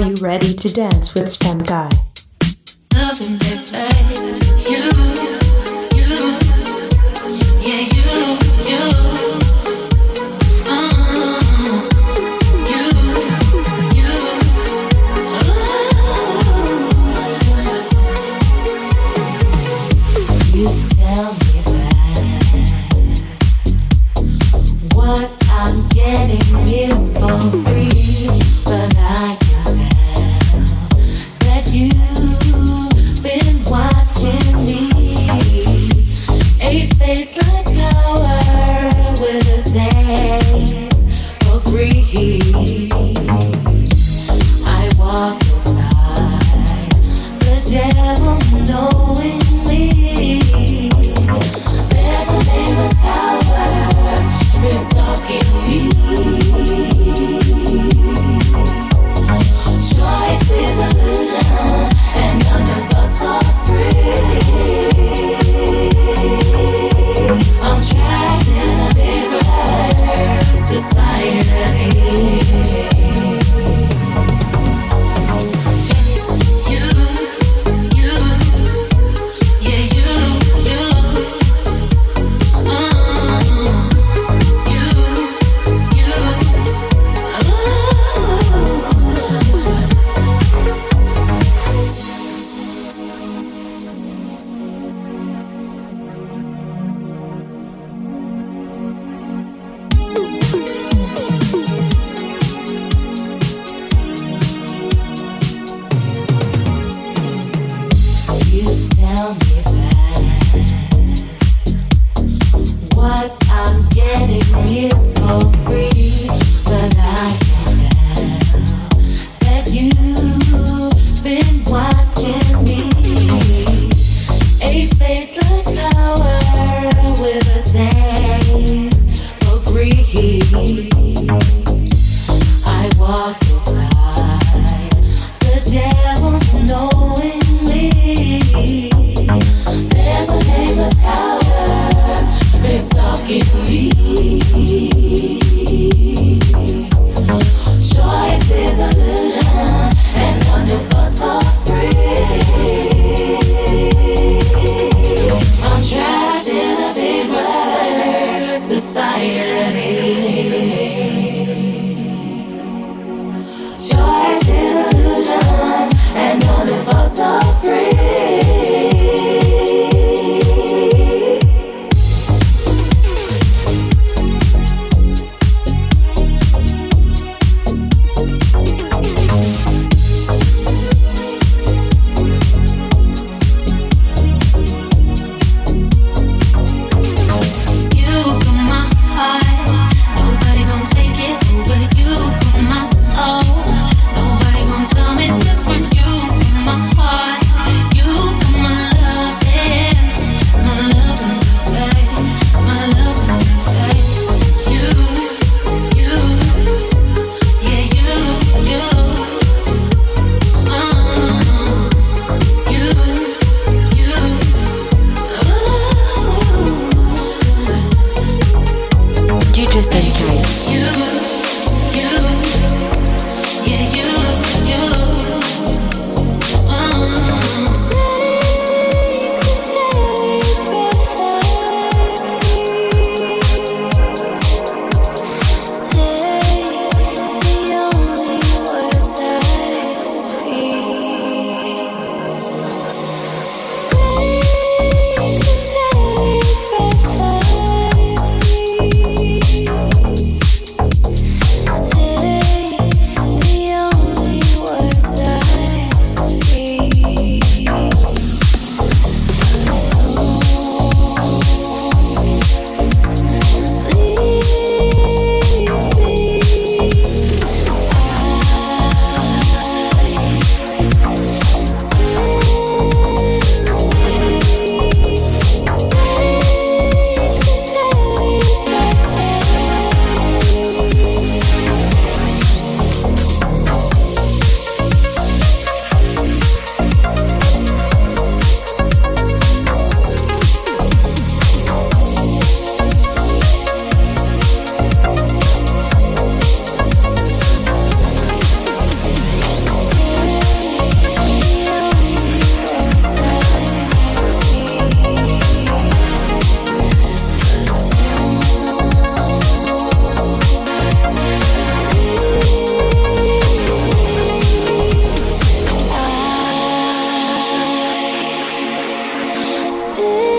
Are you ready to dance with Stem Guy? Loving baby, you. here. see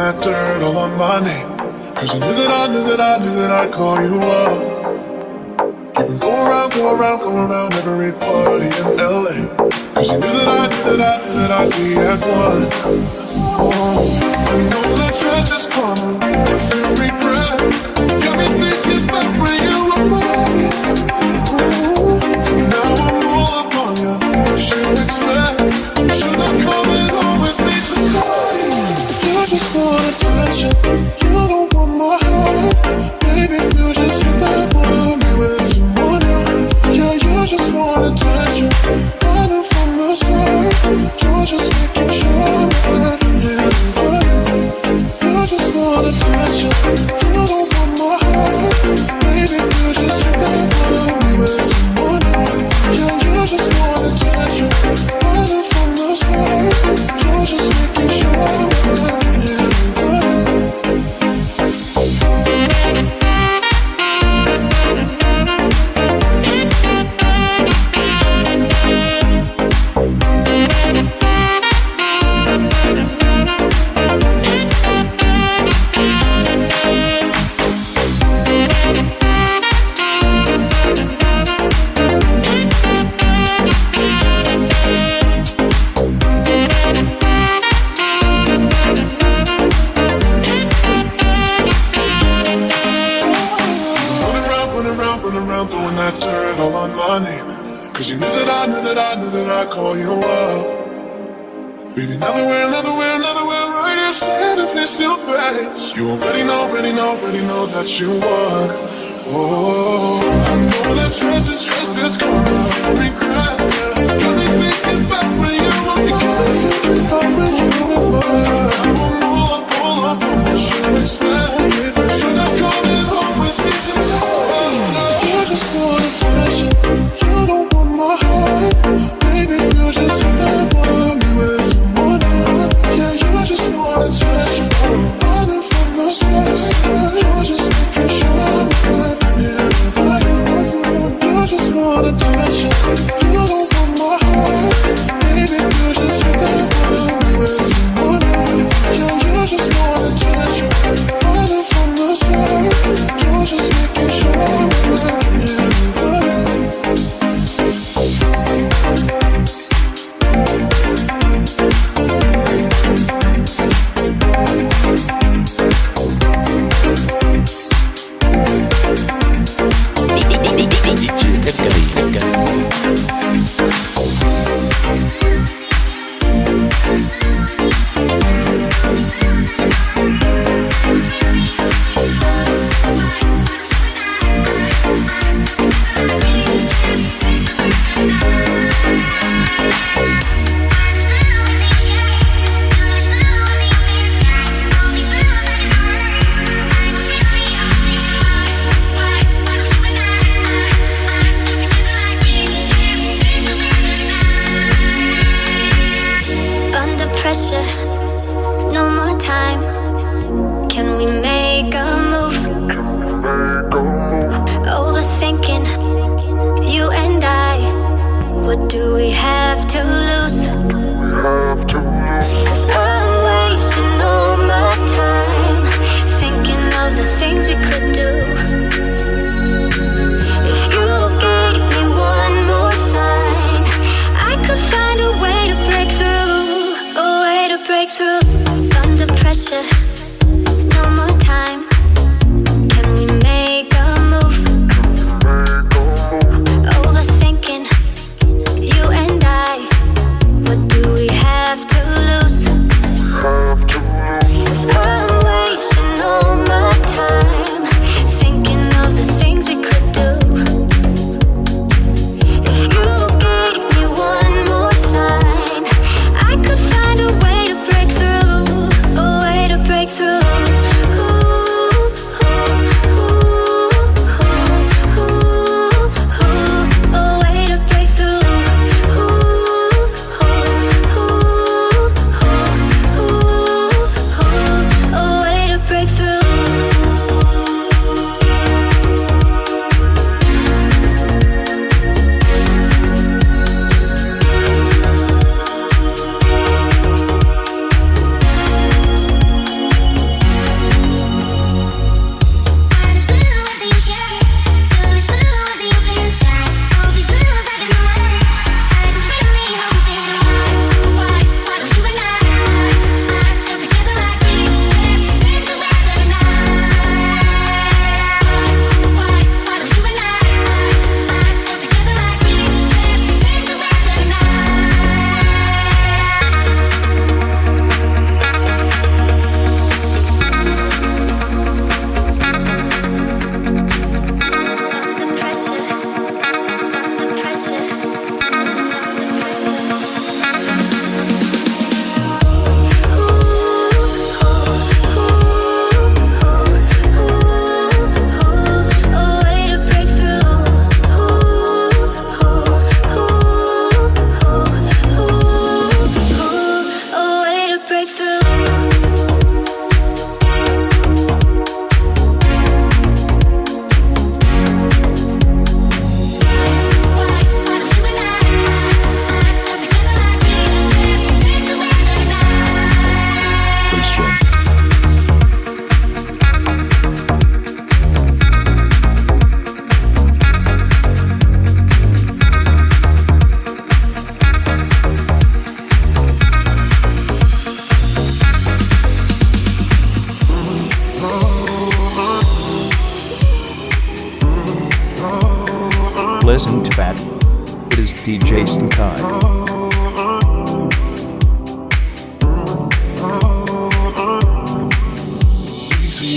that dirt all on my name. Cause I knew that I knew that I knew that I'd call you up. You would go around, go around, go around every party in LA. Cause I knew that I knew that I knew that I'd be at one. Oh, I know that dress is karma, I feel regret. Got me thinking. You don't want my heart, baby. You just hit the floor. Baby, another way, another way, another way. Right here, standing face to face. You already know, already know, already know that you are. Oh, I know that stress is, stress is gonna regret. Got me thinking back when you were mine. Got me thinking back when you were. I will pull up, pull up on what you expect.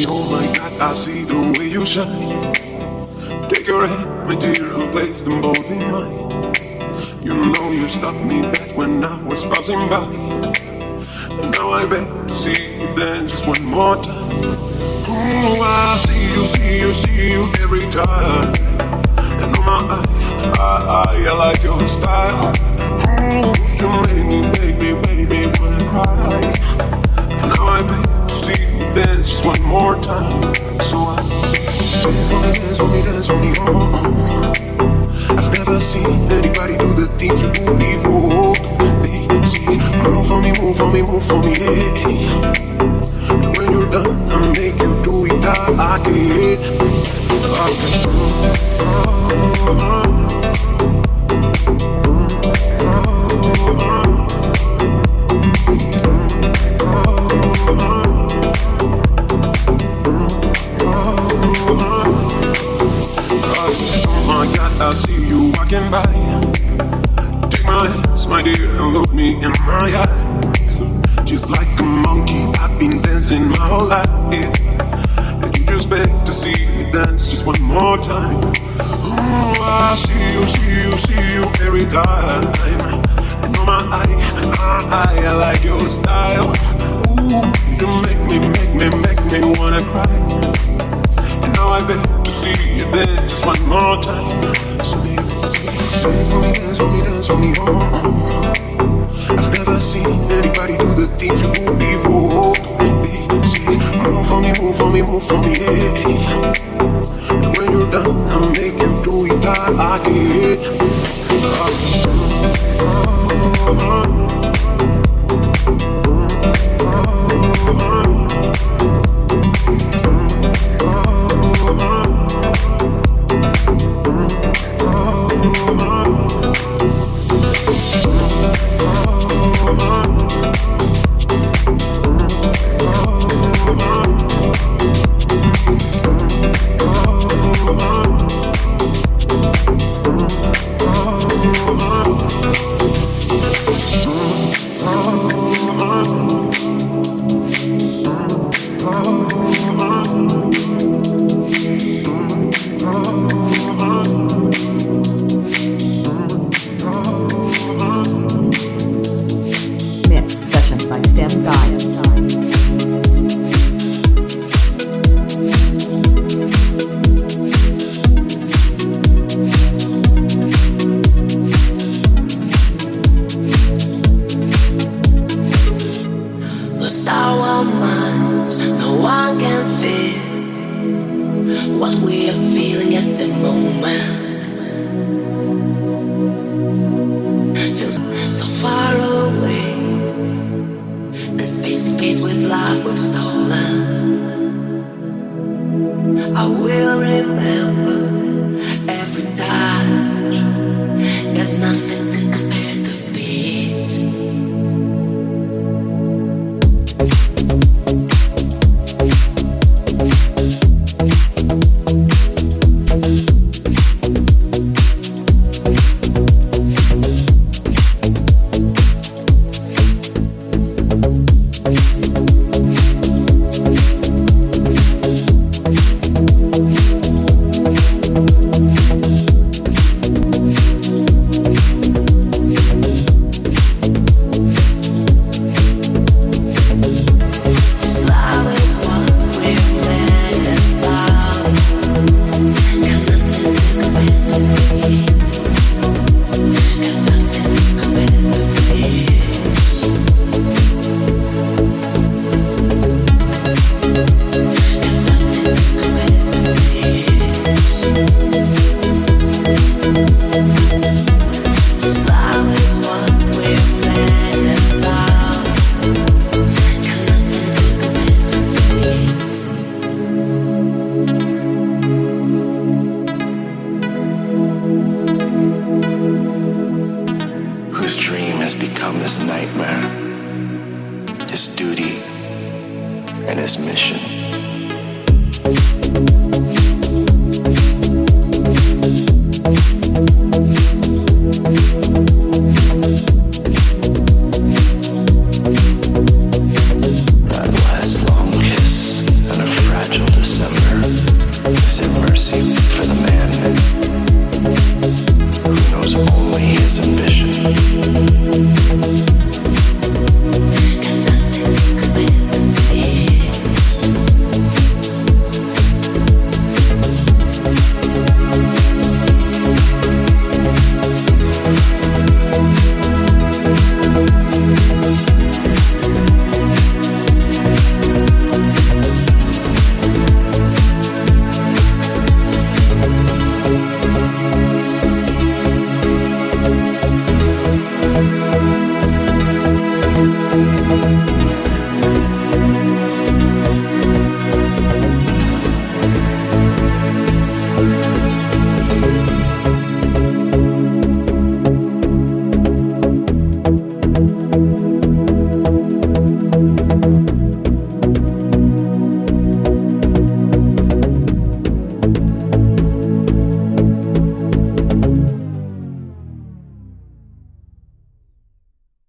Oh my God, I see the way you shine. Take your hand, my dear, and place them both in mine. You know you stopped me back when I was passing by. And now I beg to see you then just one more time. Oh, I see you, see you, see you every time. And oh my, I, I, I like your style. Oh, you make me, make me, make me wanna cry. And now I beg dance just one more time. So I say, dance for me, dance for me, dance for me, oh, oh. oh. I've never seen anybody do the things you do before. They oh, oh, see, move for me, move for me, move for me, yeah. And when you're done, I'll make you do it all again. I say, oh, oh, oh. Walking by. Take my hands, my dear, and look me in my eyes. Just like a monkey, I've been dancing my whole life. And you just beg to see me dance just one more time. Oh, I see you, see you, see you every time. And oh my, I, I, I like your style. Ooh, you make me, make me, make me wanna cry. And now I beg to see you then just one more time. Dance for me, dance for me, dance for me, oh. oh. I've never seen anybody do the things you do before. See, move for me, move for me. move for me, Yeah. And when you're done, I'll make you do it all again. Awesome. Mix whose dream has become his nightmare, his duty, and his mission.